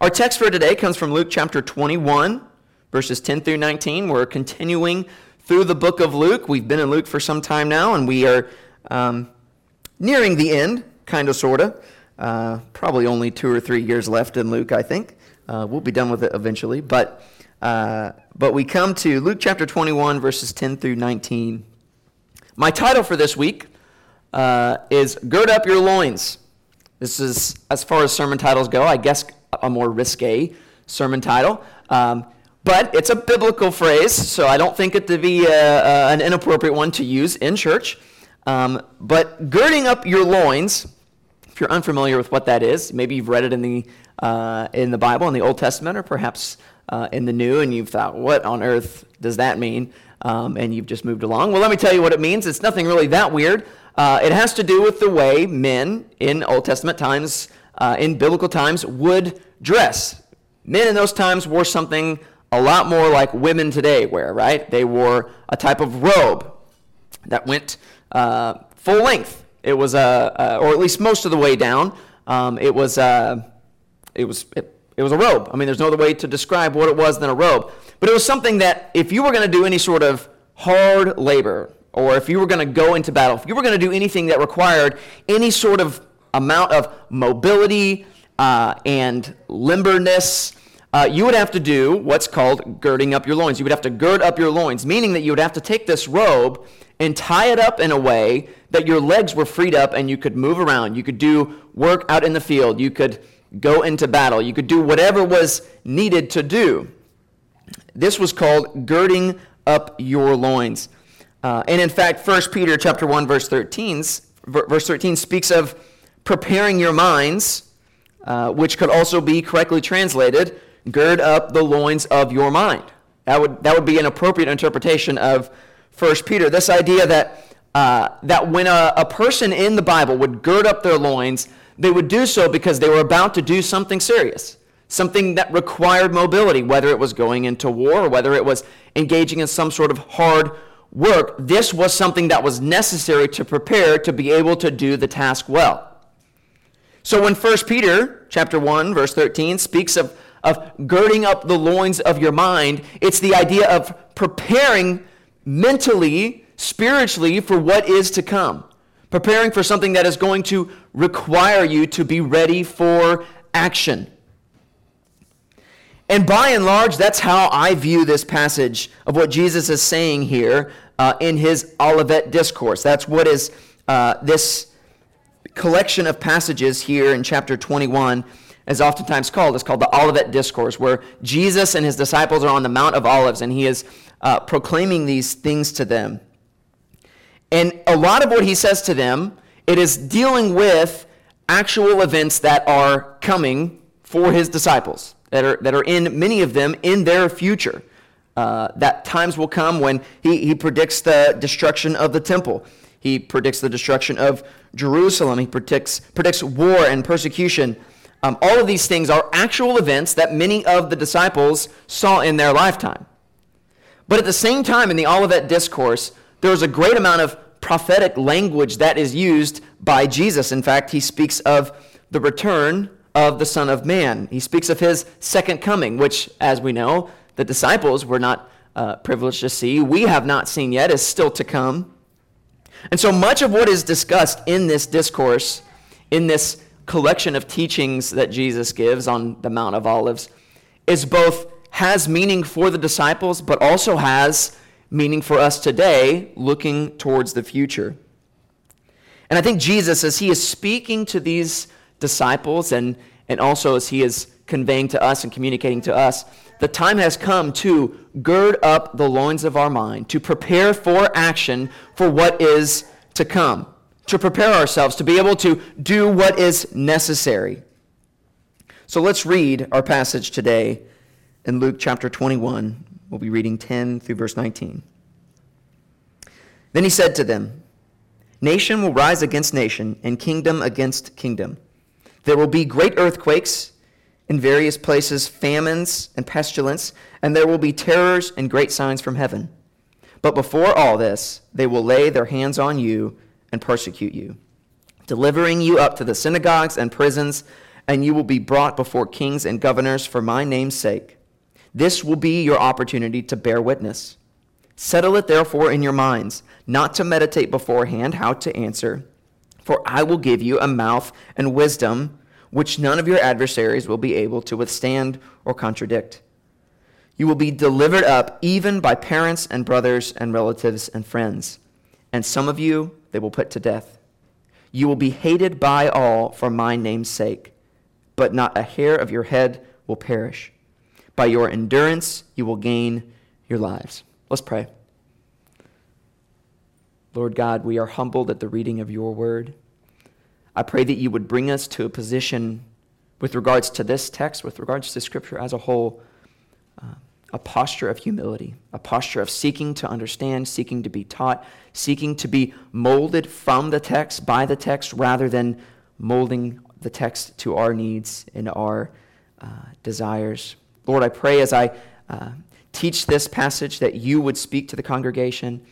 Our text for today comes from Luke chapter 21, verses 10 through 19. We're continuing through the book of Luke. We've been in Luke for some time now, and we are um, nearing the end, kind of, sort of. Uh, probably only two or three years left in Luke, I think. Uh, we'll be done with it eventually. But, uh, but we come to Luke chapter 21, verses 10 through 19. My title for this week uh, is Gird Up Your Loins. This is, as far as sermon titles go, I guess a more risque sermon title. Um, but it's a biblical phrase, so I don't think it to be a, a, an inappropriate one to use in church. Um, but girding up your loins, if you're unfamiliar with what that is, maybe you've read it in the, uh, in the Bible, in the Old Testament, or perhaps uh, in the New, and you've thought, what on earth does that mean? Um, and you've just moved along. Well, let me tell you what it means. It's nothing really that weird. Uh, it has to do with the way men in Old Testament times, uh, in biblical times, would dress. Men in those times wore something a lot more like women today wear, right? They wore a type of robe that went uh, full length. It was a, uh, or at least most of the way down. Um, it was a, uh, it was it, it was a robe. I mean, there's no other way to describe what it was than a robe. But it was something that if you were going to do any sort of hard labor, or if you were going to go into battle, if you were going to do anything that required any sort of amount of mobility uh, and limberness, uh, you would have to do what's called girding up your loins. You would have to gird up your loins, meaning that you would have to take this robe and tie it up in a way that your legs were freed up and you could move around. You could do work out in the field. You could go into battle. You could do whatever was needed to do. This was called girding up your loins. Uh, and in fact, 1 Peter chapter 1, verse 13, verse 13 speaks of preparing your minds, uh, which could also be correctly translated, gird up the loins of your mind. That would, that would be an appropriate interpretation of 1 Peter. This idea that, uh, that when a, a person in the Bible would gird up their loins, they would do so because they were about to do something serious, something that required mobility, whether it was going into war or whether it was engaging in some sort of hard work. This was something that was necessary to prepare to be able to do the task well. So when 1 Peter chapter 1 verse 13 speaks of, of girding up the loins of your mind, it's the idea of preparing mentally, spiritually for what is to come preparing for something that is going to require you to be ready for action. And by and large, that's how I view this passage of what Jesus is saying here uh, in his Olivet Discourse. That's what is uh, this collection of passages here in chapter 21 is oftentimes called. It's called the Olivet Discourse, where Jesus and his disciples are on the Mount of Olives and he is uh, proclaiming these things to them. And a lot of what he says to them, it is dealing with actual events that are coming for his disciples, that are, that are in many of them in their future. Uh, that times will come when he, he predicts the destruction of the temple. He predicts the destruction of Jerusalem. He predicts, predicts war and persecution. Um, all of these things are actual events that many of the disciples saw in their lifetime. But at the same time, in the Olivet Discourse, there's a great amount of prophetic language that is used by Jesus. In fact, he speaks of the return of the Son of Man. He speaks of his second coming, which, as we know, the disciples were not uh, privileged to see. We have not seen yet, is still to come. And so much of what is discussed in this discourse, in this collection of teachings that Jesus gives on the Mount of Olives, is both has meaning for the disciples, but also has meaning for us today, looking towards the future. And I think Jesus, as he is speaking to these disciples and, and also as he is conveying to us and communicating to us, the time has come to gird up the loins of our mind, to prepare for action for what is to come, to prepare ourselves to be able to do what is necessary. So let's read our passage today in Luke chapter 21, We'll be reading 10 through verse 19. Then he said to them, Nation will rise against nation, and kingdom against kingdom. There will be great earthquakes in various places, famines and pestilence, and there will be terrors and great signs from heaven. But before all this, they will lay their hands on you and persecute you, delivering you up to the synagogues and prisons and you will be brought before kings and governors for my name's sake. This will be your opportunity to bear witness. Settle it therefore in your minds, not to meditate beforehand how to answer, for I will give you a mouth and wisdom which none of your adversaries will be able to withstand or contradict. You will be delivered up even by parents and brothers and relatives and friends, and some of you they will put to death. You will be hated by all for my name's sake, but not a hair of your head will perish. By your endurance you will gain your lives. Let's pray. Lord God, we are humbled at the reading of your word. I pray that you would bring us to a position with regards to this text, with regards to Scripture as a whole, uh, a posture of humility, a posture of seeking to understand, seeking to be taught, seeking to be molded from the text, by the text, rather than molding the text to our needs and our uh, desires. Lord, I pray as I uh, teach this passage that you would speak to the congregation,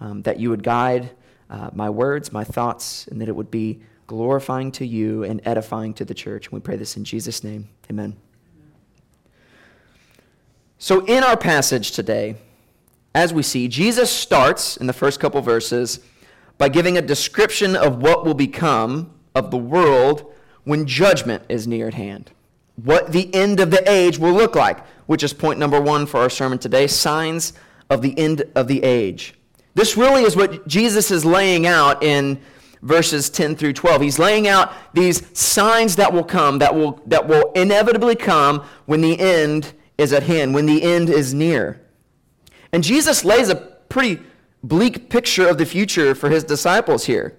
um, that you would guide uh, my words, my thoughts, and that it would be glorifying to you and edifying to the church. And we pray this in Jesus' name. Amen. So, in our passage today, as we see, Jesus starts in the first couple verses by giving a description of what will become of the world when judgment is near at hand. What the end of the age will look like, which is point number one for our sermon today signs of the end of the age. This really is what Jesus is laying out in verses 10 through 12. He's laying out these signs that will come, that will, that will inevitably come when the end is at hand, when the end is near. And Jesus lays a pretty bleak picture of the future for his disciples here.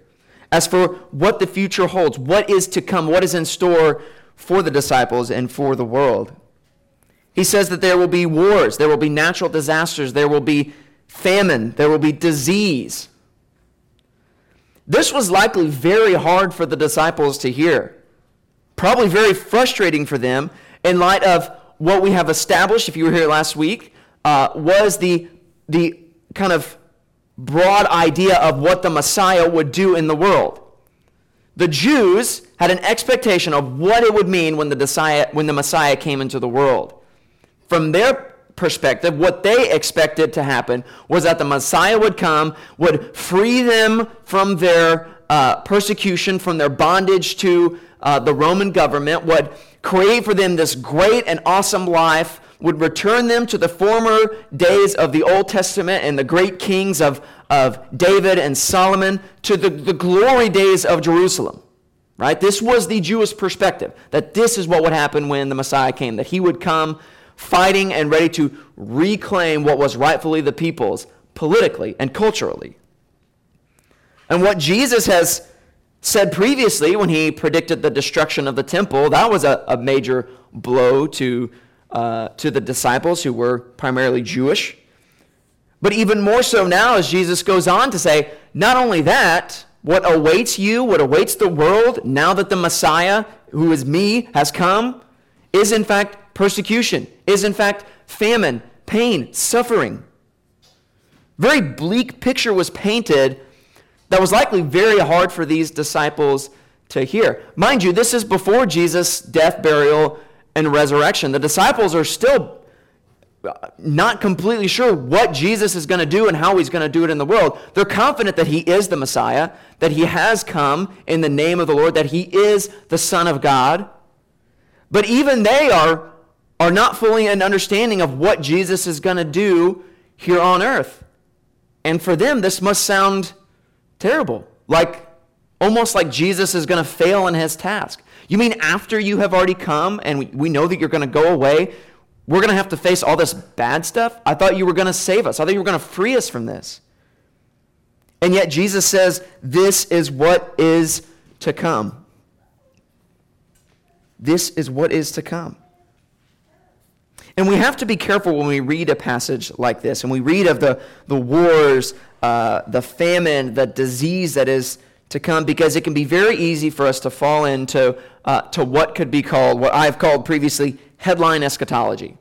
As for what the future holds, what is to come, what is in store for the disciples and for the world. He says that there will be wars, there will be natural disasters, there will be famine, there will be disease. This was likely very hard for the disciples to hear. Probably very frustrating for them in light of what we have established, if you were here last week, uh, was the, the kind of broad idea of what the Messiah would do in the world. The Jews had an expectation of what it would mean when the, Messiah, when the Messiah came into the world. From their perspective, what they expected to happen was that the Messiah would come, would free them from their uh, persecution, from their bondage to uh, the Roman government, would create for them this great and awesome life, would return them to the former days of the Old Testament and the great kings of, of David and Solomon, to the, the glory days of Jerusalem. Right? This was the Jewish perspective that this is what would happen when the Messiah came, that he would come fighting and ready to reclaim what was rightfully the people's politically and culturally. And what Jesus has said previously when he predicted the destruction of the temple, that was a, a major blow to, uh, to the disciples who were primarily Jewish. But even more so now, as Jesus goes on to say, not only that, what awaits you, what awaits the world now that the Messiah, who is me, has come, is in fact persecution, is in fact famine, pain, suffering. Very bleak picture was painted that was likely very hard for these disciples to hear. Mind you, this is before Jesus' death, burial, and resurrection. The disciples are still uh, not completely sure what Jesus is going to do and how he's going to do it in the world. They're confident that he is the Messiah, that he has come in the name of the Lord, that he is the Son of God. But even they are are not fully an understanding of what Jesus is going to do here on earth. And for them, this must sound terrible, like almost like Jesus is going to fail in his task. You mean after you have already come and we, we know that you're going to go away, we're going to have to face all this bad stuff? I thought you were going to save us. I thought you were going to free us from this. And yet Jesus says, This is what is to come. This is what is to come. And we have to be careful when we read a passage like this and we read of the, the wars, uh, the famine, the disease that is to come, because it can be very easy for us to fall into uh, to what could be called, what I've called previously, headline eschatology.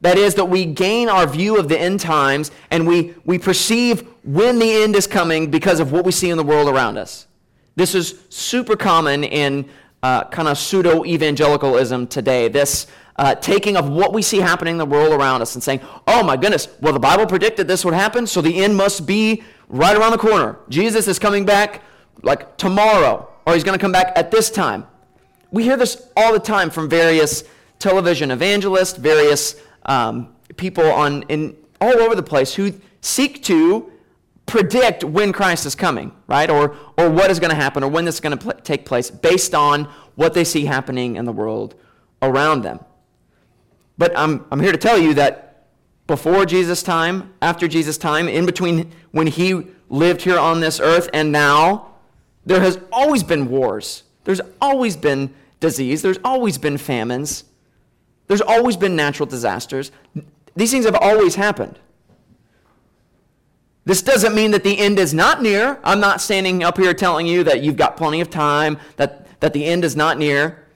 That is, that we gain our view of the end times and we, we perceive when the end is coming because of what we see in the world around us. This is super common in uh, kind of pseudo evangelicalism today. This uh, taking of what we see happening in the world around us and saying, oh my goodness, well, the Bible predicted this would happen, so the end must be right around the corner. Jesus is coming back like tomorrow, or he's going to come back at this time. We hear this all the time from various television evangelists, various um, people on in all over the place who seek to predict when Christ is coming, right? Or, or what is going to happen or when this is going to pl- take place based on what they see happening in the world around them. But I'm, I'm here to tell you that before Jesus' time, after Jesus' time, in between when he lived here on this earth and now, there has always been wars. There's always been disease. There's always been famines. There's always been natural disasters. These things have always happened. This doesn't mean that the end is not near. I'm not standing up here telling you that you've got plenty of time, that, that the end is not near.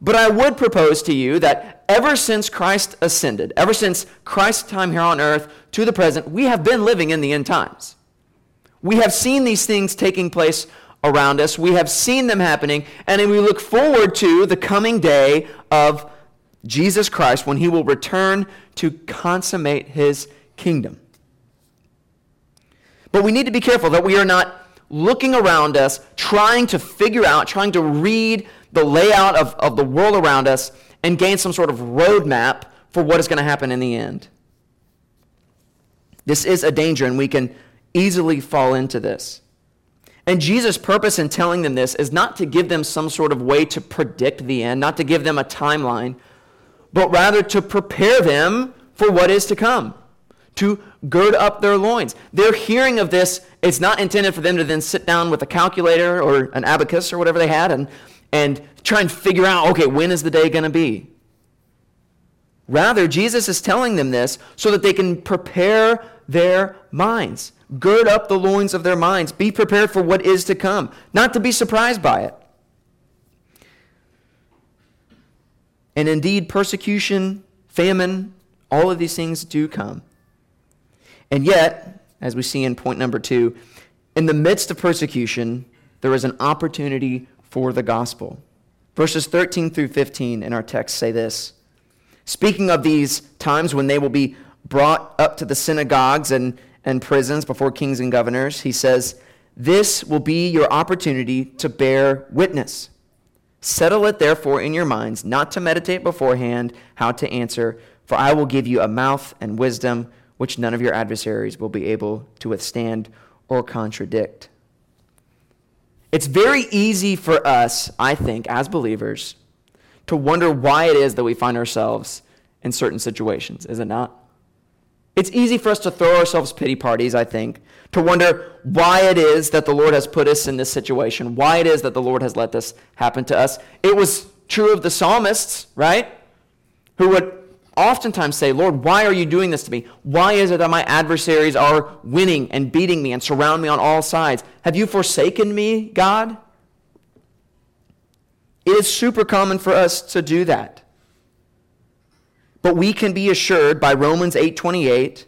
But I would propose to you that ever since Christ ascended, ever since Christ's time here on earth to the present, we have been living in the end times. We have seen these things taking place around us. We have seen them happening, and we look forward to the coming day of Jesus Christ when he will return to consummate his kingdom. But we need to be careful that we are not looking around us, trying to figure out, trying to read the layout of, of the world around us and gain some sort of roadmap for what is going to happen in the end. This is a danger, and we can easily fall into this. And Jesus' purpose in telling them this is not to give them some sort of way to predict the end, not to give them a timeline, but rather to prepare them for what is to come to gird up their loins. Their hearing of this, it's not intended for them to then sit down with a calculator or an abacus or whatever they had and, and try and figure out, okay, when is the day going to be? Rather, Jesus is telling them this so that they can prepare their minds. Gird up the loins of their minds. Be prepared for what is to come, not to be surprised by it. And indeed, persecution, famine, all of these things do come. And yet, as we see in point number two, in the midst of persecution, there is an opportunity for the gospel. Verses 13 through 15 in our text say this Speaking of these times when they will be brought up to the synagogues and, and prisons before kings and governors, he says, This will be your opportunity to bear witness. Settle it therefore in your minds, not to meditate beforehand how to answer, for I will give you a mouth and wisdom which none of your adversaries will be able to withstand or contradict. It's very easy for us, I think, as believers, to wonder why it is that we find ourselves in certain situations, is it not? It's easy for us to throw ourselves pity parties, I think, to wonder why it is that the Lord has put us in this situation, why it is that the Lord has let this happen to us. It was true of the psalmists, right? Who would oftentimes say, Lord, why are you doing this to me? Why is it that my adversaries are winning and beating me and surround me on all sides? Have you forsaken me, God? It is super common for us to do that. But we can be assured by Romans 8:28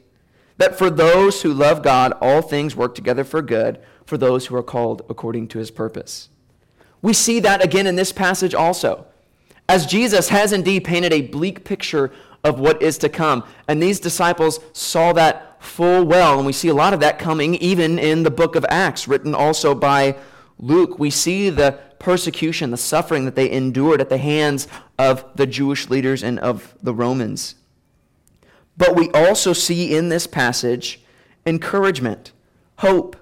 that for those who love God all things work together for good for those who are called according to his purpose. We see that again in this passage also. As Jesus has indeed painted a bleak picture of what is to come. And these disciples saw that full well. And we see a lot of that coming even in the book of Acts, written also by Luke. We see the persecution, the suffering that they endured at the hands of the Jewish leaders and of the Romans. But we also see in this passage encouragement, hope,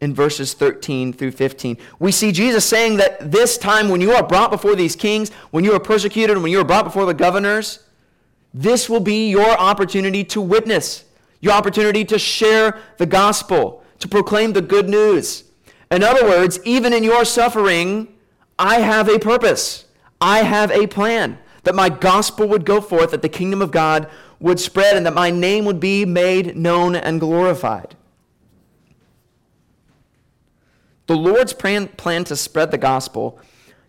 in verses 13 through 15. We see Jesus saying that this time when you are brought before these kings, when you are persecuted, when you are brought before the governors, this will be your opportunity to witness, your opportunity to share the gospel, to proclaim the good news. In other words, even in your suffering, I have a purpose. I have a plan that my gospel would go forth, that the kingdom of God would spread, and that my name would be made known and glorified. The Lord's plan, to spread the gospel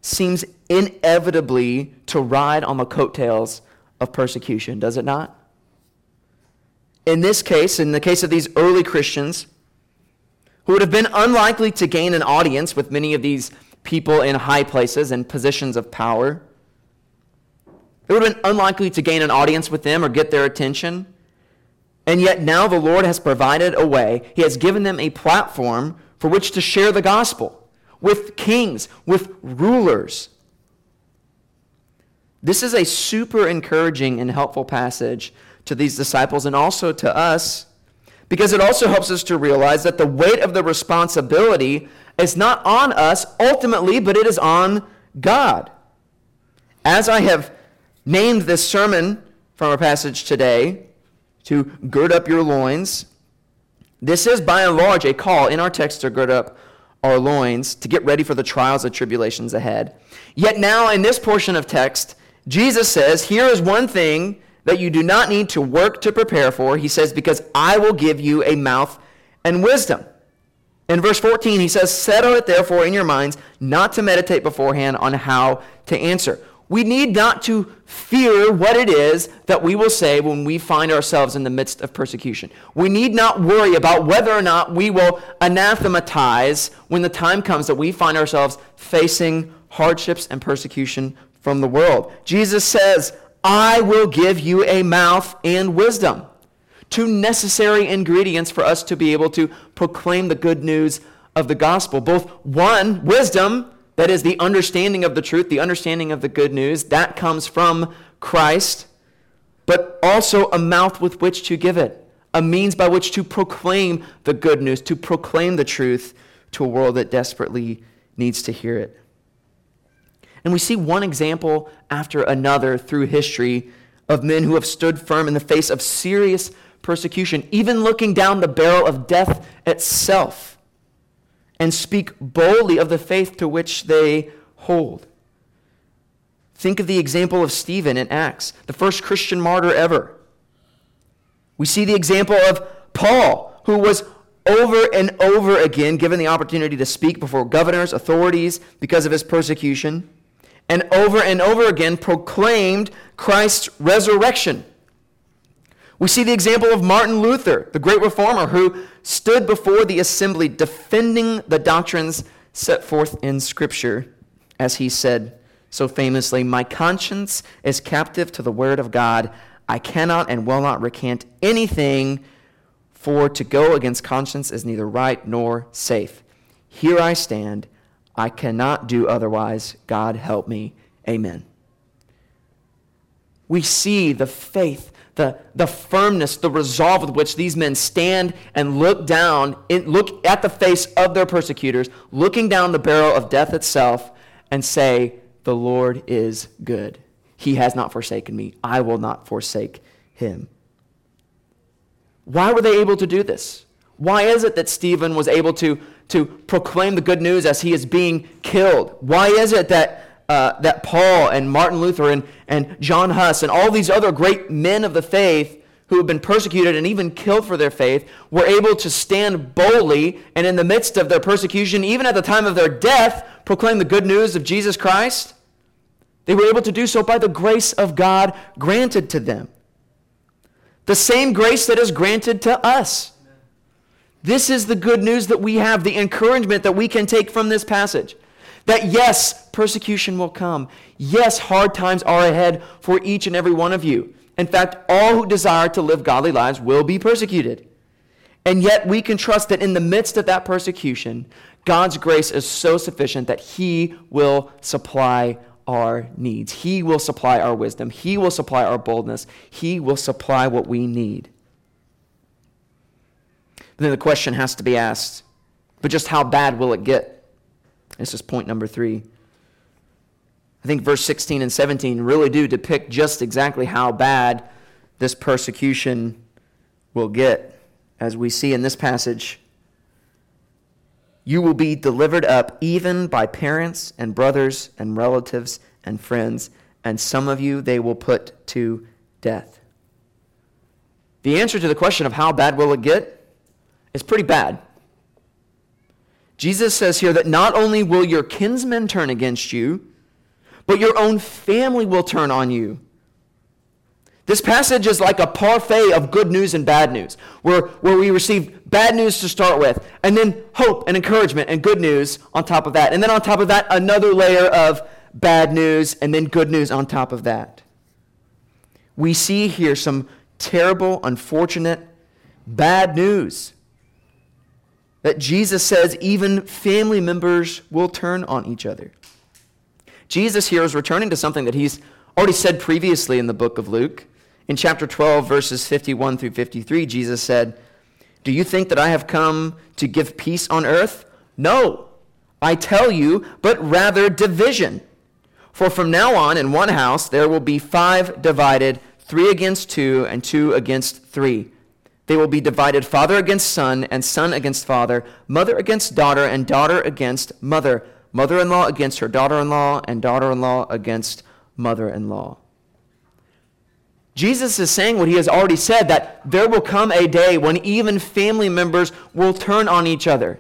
seems inevitably to ride on the coattails of persecution, does it not? In this case, in the case of these early Christians, who would have been unlikely to gain an audience with many of these people in high places and positions of power. It would have been unlikely to gain an audience with them or get their attention. And yet now the Lord has provided a way. He has given them a platform for which to share the gospel with kings, with rulers. This is a super encouraging and helpful passage to these disciples and also to us because it also helps us to realize that the weight of the responsibility is not on us ultimately, but it is on God. As I have named this sermon from our passage today, to gird up your loins, this is by and large a call in our text to gird up our loins to get ready for the trials and tribulations ahead. Yet now, in this portion of text, Jesus says, Here is one thing that you do not need to work to prepare for. He says, Because I will give you a mouth and wisdom. In verse 14, he says, Settle it therefore in your minds not to meditate beforehand on how to answer. We need not to fear what it is that we will say when we find ourselves in the midst of persecution. We need not worry about whether or not we will anathematize when the time comes that we find ourselves facing hardships and persecution from the world. Jesus says, I will give you a mouth and wisdom. Two necessary ingredients for us to be able to proclaim the good news of the gospel. Both one, wisdom, that is the understanding of the truth, the understanding of the good news, that comes from Christ, but also a mouth with which to give it, a means by which to proclaim the good news, to proclaim the truth to a world that desperately needs to hear it. And we see one example after another through history of men who have stood firm in the face of serious persecution, even looking down the barrel of death itself, and speak boldly of the faith to which they hold. Think of the example of Stephen in Acts, the first Christian martyr ever. We see the example of Paul, who was over and over again given the opportunity to speak before governors, authorities, because of his persecution and over and over again proclaimed Christ's resurrection. We see the example of Martin Luther, the great reformer who stood before the assembly defending the doctrines set forth in Scripture, as he said so famously, My conscience is captive to the word of God. I cannot and will not recant anything, for to go against conscience is neither right nor safe. Here I stand I cannot do otherwise. God help me. Amen. We see the faith, the, the firmness, the resolve with which these men stand and look down, look at the face of their persecutors, looking down the barrel of death itself, and say, The Lord is good. He has not forsaken me. I will not forsake him. Why were they able to do this? Why is it that Stephen was able to to proclaim the good news as he is being killed? Why is it that, uh, that Paul and Martin Luther and, and John Huss and all these other great men of the faith who have been persecuted and even killed for their faith were able to stand boldly and in the midst of their persecution, even at the time of their death, proclaim the good news of Jesus Christ? They were able to do so by the grace of God granted to them. The same grace that is granted to us. This is the good news that we have, the encouragement that we can take from this passage. That yes, persecution will come. Yes, hard times are ahead for each and every one of you. In fact, all who desire to live godly lives will be persecuted. And yet we can trust that in the midst of that persecution, God's grace is so sufficient that He will supply our needs. He will supply our wisdom. He will supply our boldness. He will supply what we need. But then the question has to be asked but just how bad will it get? This is point number three. I think verse 16 and 17 really do depict just exactly how bad this persecution will get. As we see in this passage, you will be delivered up even by parents and brothers and relatives and friends, and some of you they will put to death. The answer to the question of how bad will it get is pretty bad. Jesus says here that not only will your kinsmen turn against you, but your own family will turn on you. This passage is like a parfait of good news and bad news, where, where we receive bad news to start with, and then hope and encouragement and good news on top of that. And then on top of that, another layer of bad news, and then good news on top of that. We see here some terrible, unfortunate, bad news. That Jesus says even family members will turn on each other. Jesus here is returning to something that he's already said previously in the book of Luke. In chapter 12, verses 51 through 53, Jesus said, Do you think that I have come to give peace on earth? No, I tell you, but rather division. For from now on, in one house, there will be five divided, three against two, and two against three. They will be divided father against son, and son against father, mother against daughter, and daughter against mother, mother in law against her daughter in law, and daughter in law against mother in law. Jesus is saying what he has already said that there will come a day when even family members will turn on each other.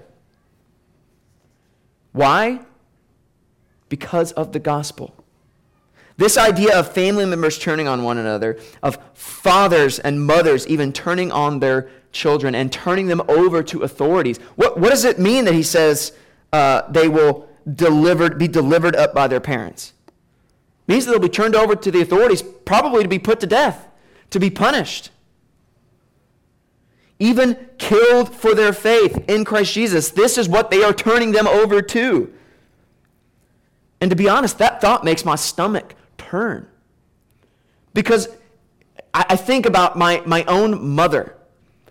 Why? Because of the gospel. This idea of family members turning on one another, of fathers and mothers even turning on their children and turning them over to authorities. What, what does it mean that he says uh, they will delivered, be delivered up by their parents? means that they'll be turned over to the authorities, probably to be put to death, to be punished. Even killed for their faith in Christ Jesus. This is what they are turning them over to. And to be honest, that thought makes my stomach turn. Because I, think about my, my own mother,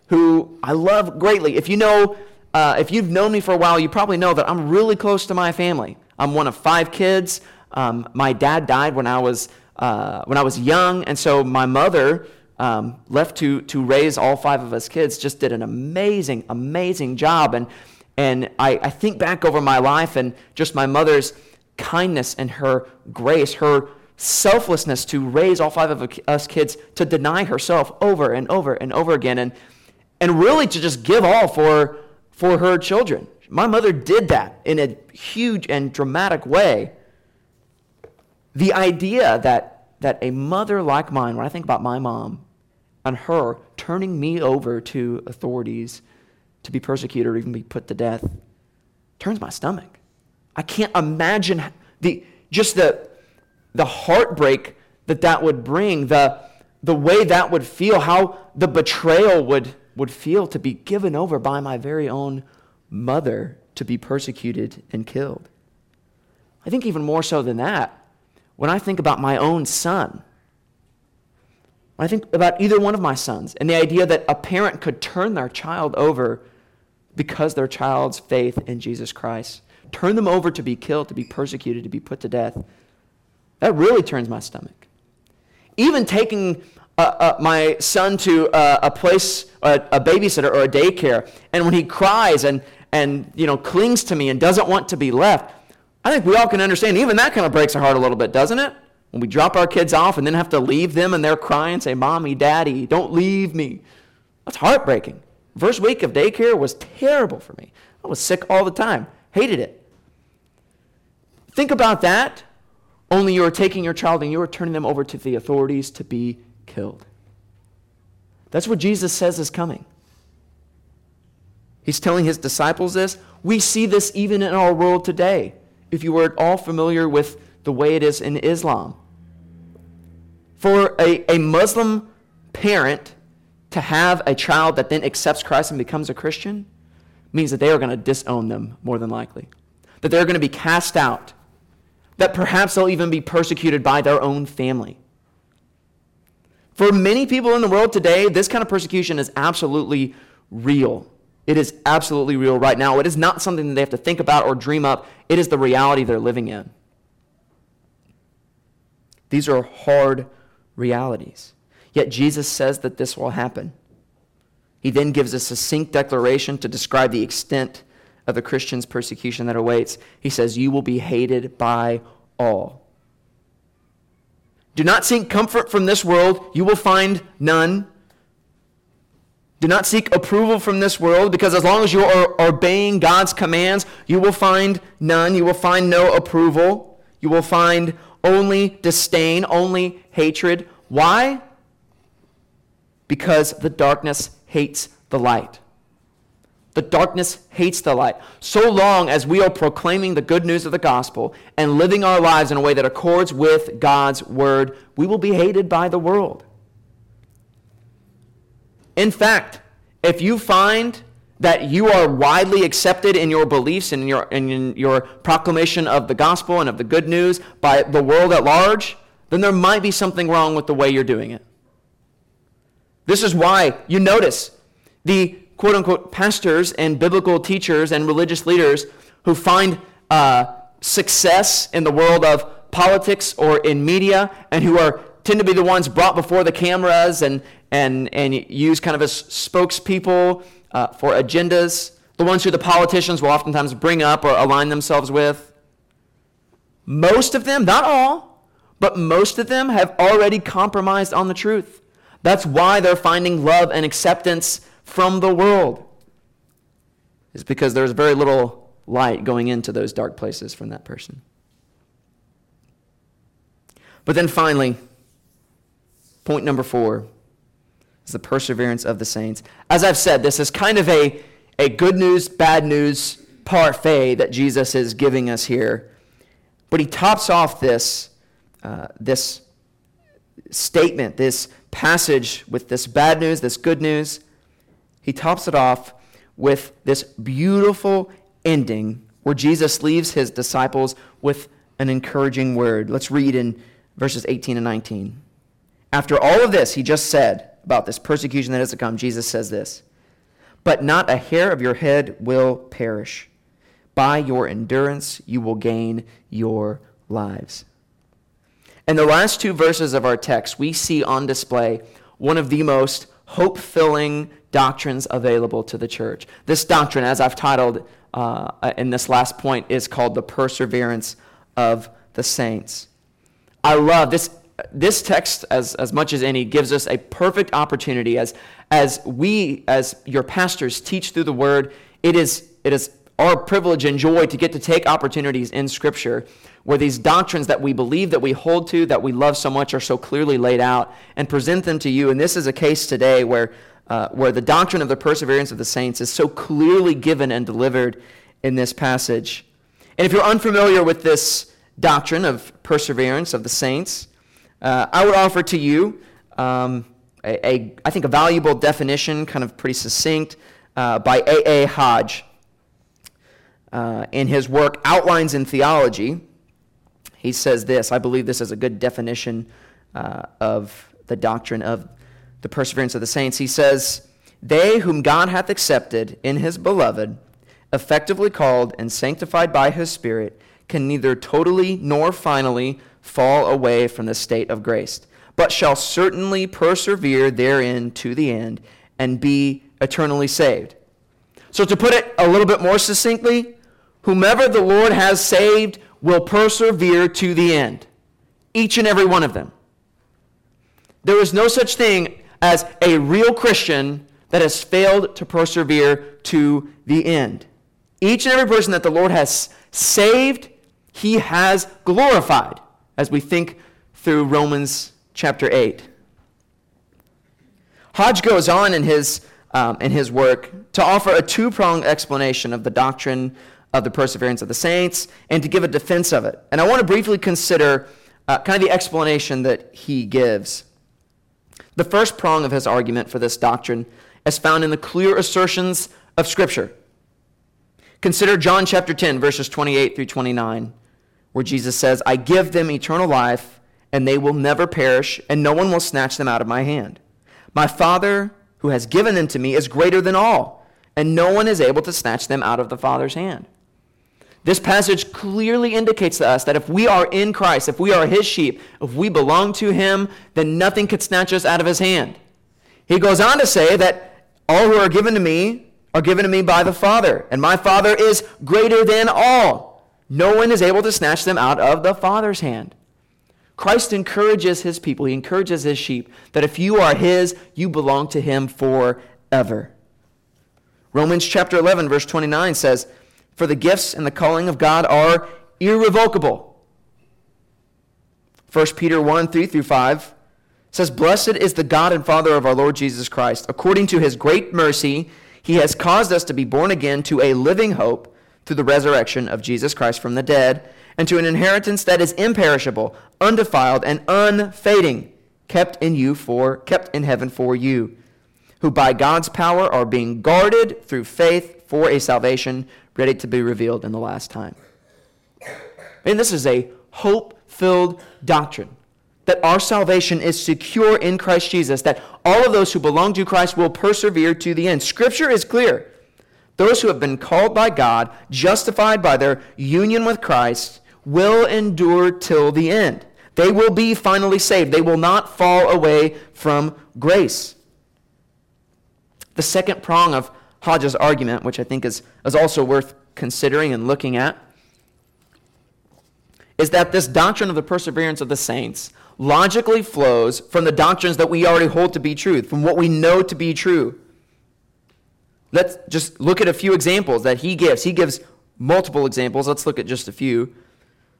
who I love greatly. If you know, uh, if you've known me for a while, you probably know that I'm really close to my family. I'm one of five kids. Um, my dad died when I was uh, when I was young, and so my mother um, left to to raise all five of us kids. Just did an amazing, amazing job, and and I, I think back over my life and just my mother's kindness and her grace, her selflessness to raise all five of us kids, to deny herself over and over and over again, and and really to just give all for for her children. My mother did that in a huge and dramatic way. The idea that, that a mother like mine, when I think about my mom and her turning me over to authorities to be persecuted or even be put to death, turns my stomach. I can't imagine the, just the, the heartbreak that that would bring, the, the way that would feel, how the betrayal would, would feel to be given over by my very own mother to be persecuted and killed. I think even more so than that, when I think about my own son, when I think about either one of my sons, and the idea that a parent could turn their child over because their child's faith in Jesus Christ, turn them over to be killed, to be persecuted, to be put to death, that really turns my stomach. Even taking uh, uh, my son to uh, a place, a, babysitter or a daycare, and when he cries and, and you know, clings to me and doesn't want to be left, I think we all can understand, even that kind of breaks our heart a little bit, doesn't it? When we drop our kids off and then have to leave them and they're crying, say, Mommy, Daddy, don't leave me. That's heartbreaking. First week of daycare was terrible for me. I was sick all the time, hated it. Think about that, only you are taking your child and you are turning them over to the authorities to be killed. That's what Jesus says is coming. He's telling his disciples this. We see this even in our world today if you were at all familiar with the way it is in Islam. For a, a Muslim parent to have a child that then accepts Christ and becomes a Christian means that they are going to disown them more than likely, that they're going to be cast out, that perhaps they'll even be persecuted by their own family. For many people in the world today, this kind of persecution is absolutely real. It is absolutely real right now. It is not something that they have to think about or dream up. It is the reality they're living in. These are hard realities. Yet Jesus says that this will happen. He then gives a succinct declaration to describe the extent of the Christian's persecution that awaits. He says, You will be hated by all. Do not seek comfort from this world, you will find none. Do not seek approval from this world, because as long as you are obeying God's commands, you will find none. You will find no approval. You will find only disdain, only hatred. Why? because the darkness hates the light. The darkness hates the light. So long as we are proclaiming the good news of the gospel and living our lives in a way that accords with God's word, we will be hated by the world. In fact, if you find that you are widely accepted in your beliefs and in your, in your proclamation of the gospel and of the good news by the world at large, then there might be something wrong with the way you're doing it. This is why you notice the quote unquote pastors and biblical teachers and religious leaders who find uh, success in the world of politics or in media and who are tend to be the ones brought before the cameras and, and, and use kind of as spokespeople uh, for agendas, the ones who the politicians will oftentimes bring up or align themselves with. Most of them, not all, but most of them have already compromised on the truth. That's why they're finding love and acceptance from the world is because there's very little light going into those dark places from that person. But then finally, point number four is the perseverance of the saints. As I've said, this is kind of a, a good news, bad news parfait that Jesus is giving us here. But he tops off this, uh, this statement, this passage with this bad news, this good news he tops it off with this beautiful ending where Jesus leaves his disciples with an encouraging word. Let's read in verses 18 and 19. After all of this he just said about this persecution that is to come, Jesus says this But not a hair of your head will perish. By your endurance you will gain your lives. In the last two verses of our text, we see on display one of the most hope filling doctrines available to the church. This doctrine, as I've titled uh, in this last point, is called the perseverance of the saints. I love this. This text, as, as much as any, gives us a perfect opportunity as, as we, as your pastors, teach through the word. It is, it is our privilege and joy to get to take opportunities in Scripture where these doctrines that we believe, that we hold to, that we love so much are so clearly laid out and present them to you. And this is a case today where uh, where the doctrine of the perseverance of the saints is so clearly given and delivered in this passage. And if you're unfamiliar with this doctrine of perseverance of the saints, uh, I would offer to you um, a, a, I think, a valuable definition, kind of pretty succinct, uh, by A. A. Hodge. Uh, in his work, Outlines in Theology, he says this I believe this is a good definition uh, of the doctrine of the perseverance of the saints, he says, They whom God hath accepted in his beloved, effectively called and sanctified by his Spirit, can neither totally nor finally fall away from the state of grace, but shall certainly persevere therein to the end and be eternally saved. So, to put it a little bit more succinctly, whomever the Lord has saved will persevere to the end. Each and every one of them. There is no such thing as a real Christian that has failed to persevere to the end. Each and every person that the Lord has saved, he has glorified, as we think through Romans chapter 8. Hodge goes on in his, um, in his work to offer a two pronged explanation of the doctrine of the perseverance of the saints and to give a defense of it. And I want to briefly consider uh, kind of the explanation that he gives. The first prong of his argument for this doctrine is found in the clear assertions of Scripture. Consider John chapter 10, verses 28 through 29, where Jesus says, I give them eternal life, and they will never perish, and no one will snatch them out of my hand. My Father, who has given them to me, is greater than all, and no one is able to snatch them out of the Father's hand. This passage clearly indicates to us that if we are in Christ, if we are his sheep, if we belong to him, then nothing could snatch us out of his hand. He goes on to say that all who are given to me are given to me by the Father, and my Father is greater than all. No one is able to snatch them out of the Father's hand. Christ encourages his people, he encourages his sheep that if you are his, you belong to him forever. Romans chapter 11, verse 29 says, for the gifts and the calling of God are irrevocable. 1 Peter 1 3 through 5 says, Blessed is the God and Father of our Lord Jesus Christ. According to his great mercy, he has caused us to be born again to a living hope through the resurrection of Jesus Christ from the dead, and to an inheritance that is imperishable, undefiled, and unfading, kept in you for kept in heaven for you, who by God's power are being guarded through faith for a salvation ready to be revealed in the last time. And this is a hope-filled doctrine that our salvation is secure in Christ Jesus, that all of those who belong to Christ will persevere to the end. Scripture is clear. Those who have been called by God, justified by their union with Christ, will endure till the end. They will be finally saved. They will not fall away from grace. The second prong of Hodge's argument, which I think is, is also worth considering and looking at, is that this doctrine of the perseverance of the saints logically flows from the doctrines that we already hold to be truth, from what we know to be true. Let's just look at a few examples that he gives. He gives multiple examples. Let's look at just a few.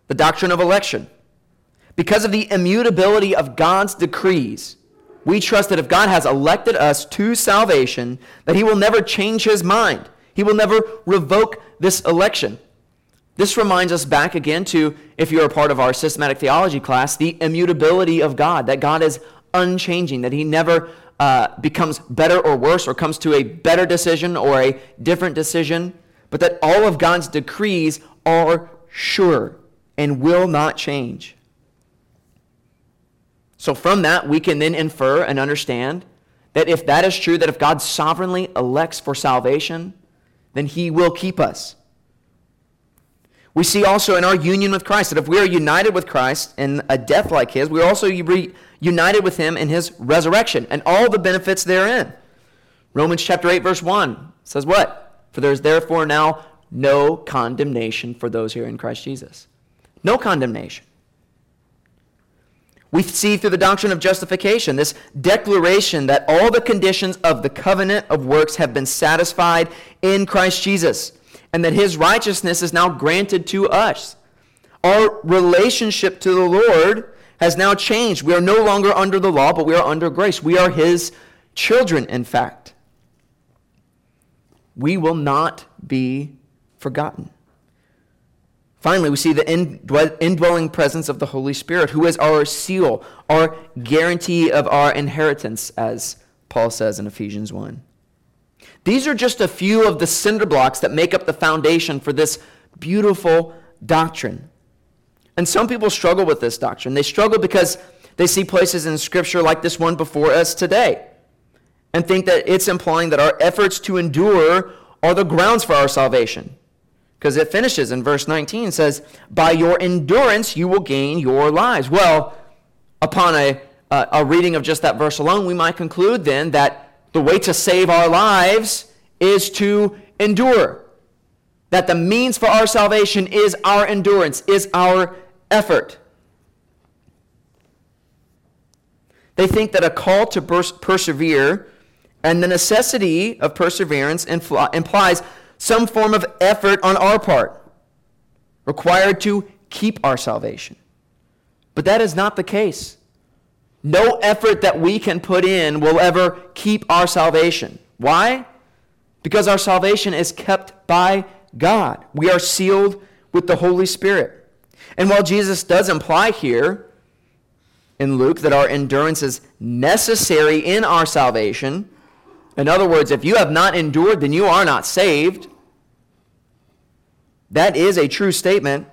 The doctrine of election. Because of the immutability of God's decrees, we trust that if God has elected us to salvation, that he will never change his mind. He will never revoke this election. This reminds us back again to, if you're a part of our systematic theology class, the immutability of God, that God is unchanging, that He never uh, becomes better or worse or comes to a better decision or a different decision, but that all of God's decrees are sure and will not change. So, from that, we can then infer and understand that if that is true, that if God sovereignly elects for salvation, then He will keep us. We see also in our union with Christ that if we are united with Christ in a death like his, we are also united with him in his resurrection and all the benefits therein. Romans chapter 8, verse 1 says what? For there is therefore now no condemnation for those who are in Christ Jesus. No condemnation. We see through the doctrine of justification this declaration that all the conditions of the covenant of works have been satisfied in Christ Jesus and that his righteousness is now granted to us. Our relationship to the Lord has now changed. We are no longer under the law, but we are under grace. We are his children, in fact. We will not be forgotten. Finally, we see the indwelling presence of the Holy Spirit, who is our seal, our guarantee of our inheritance, as Paul says in Ephesians 1. These are just a few of the cinder blocks that make up the foundation for this beautiful doctrine. And some people struggle with this doctrine. They struggle because they see places in Scripture like this one before us today and think that it's implying that our efforts to endure are the grounds for our salvation. Because it finishes in verse 19 says, By your endurance you will gain your lives. Well, upon a, uh, a reading of just that verse alone, we might conclude then that the way to save our lives is to endure. That the means for our salvation is our endurance, is our effort. They think that a call to persevere and the necessity of perseverance implies some form of effort on our part required to keep our salvation. But that is not the case. No effort that we can put in will ever keep our salvation. Why? Because our salvation is kept by God. We are sealed with the Holy Spirit. And while Jesus does imply here in Luke that our endurance is necessary in our salvation, in other words, if you have not endured, then you are not saved. That is a true statement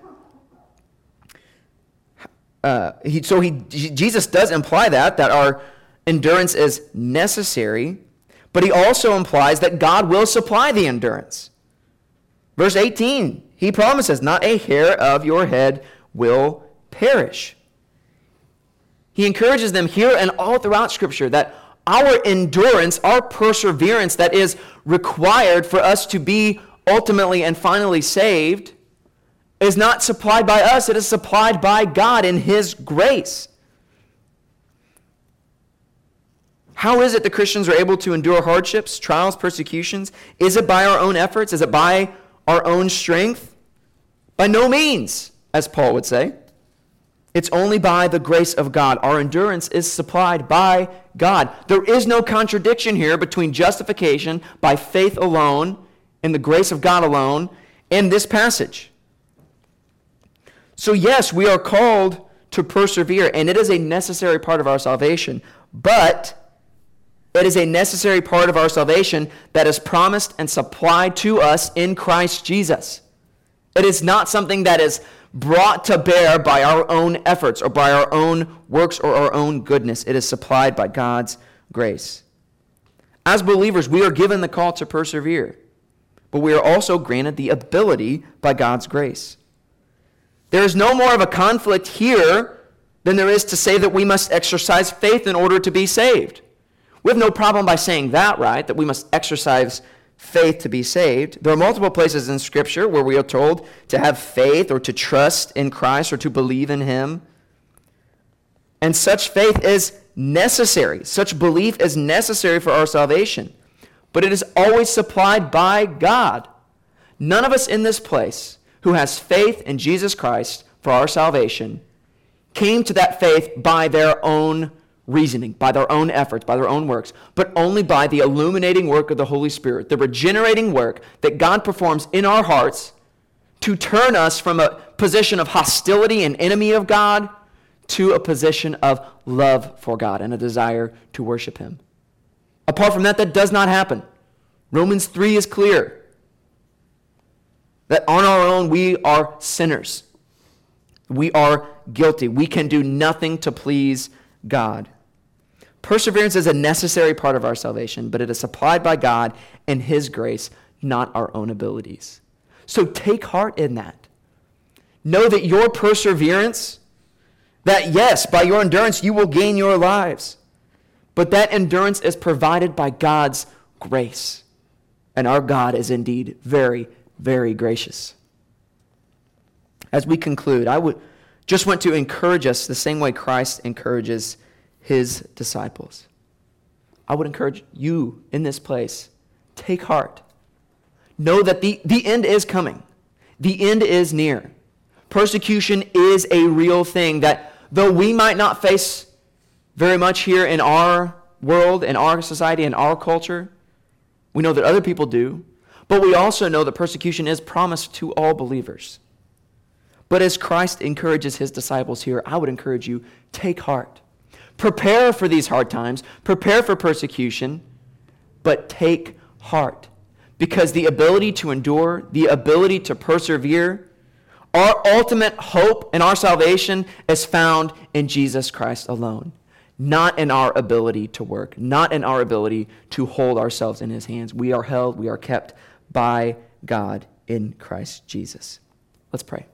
uh, he, so he, Jesus does imply that, that our endurance is necessary, but he also implies that God will supply the endurance. Verse 18, he promises, not a hair of your head will perish. He encourages them here and all throughout Scripture that our endurance, our perseverance that is required for us to be ultimately and finally saved, is not supplied by us, it is supplied by God in His grace. How is it that Christians are able to endure hardships, trials, persecutions? Is it by our own efforts? Is it by our own strength? By no means, as Paul would say. It's only by the grace of God. Our endurance is supplied by God. There is no contradiction here between justification by faith alone and the grace of God alone in this passage. So, yes, we are called to persevere, and it is a necessary part of our salvation, but it is a necessary part of our salvation that is promised and supplied to us in Christ Jesus. It is not something that is brought to bear by our own efforts or by our own works or our own goodness. It is supplied by God's grace. As believers, we are given the call to persevere, but we are also granted the ability by God's grace. There is no more of a conflict here than there is to say that we must exercise faith in order to be saved. We have no problem by saying that, right? That we must exercise faith to be saved. There are multiple places in Scripture where we are told to have faith or to trust in Christ or to believe in Him. And such faith is necessary. Such belief is necessary for our salvation. But it is always supplied by God. None of us in this place who has faith in Jesus Christ for our salvation came to that faith by their own reasoning, by their own efforts, by their own works, but only by the illuminating work of the Holy Spirit, the regenerating work that God performs in our hearts to turn us from a position of hostility and enemy of God to a position of love for God and a desire to worship Him. Apart from that, that does not happen. Romans 3 is clear that on our own we are sinners. We are guilty. We can do nothing to please God. Perseverance is a necessary part of our salvation, but it is supplied by God and His grace, not our own abilities. So take heart in that. Know that your perseverance, that yes, by your endurance you will gain your lives, but that endurance is provided by God's grace. And our God is indeed very, very gracious. As we conclude, I would just want to encourage us the same way Christ encourages his disciples. I would encourage you in this place take heart. Know that the, the end is coming, the end is near. Persecution is a real thing that, though we might not face very much here in our world, in our society, in our culture, we know that other people do. But we also know that persecution is promised to all believers. But as Christ encourages his disciples here, I would encourage you take heart. Prepare for these hard times, prepare for persecution, but take heart. Because the ability to endure, the ability to persevere, our ultimate hope and our salvation is found in Jesus Christ alone, not in our ability to work, not in our ability to hold ourselves in His hands. We are held, we are kept by God in Christ Jesus. Let's pray.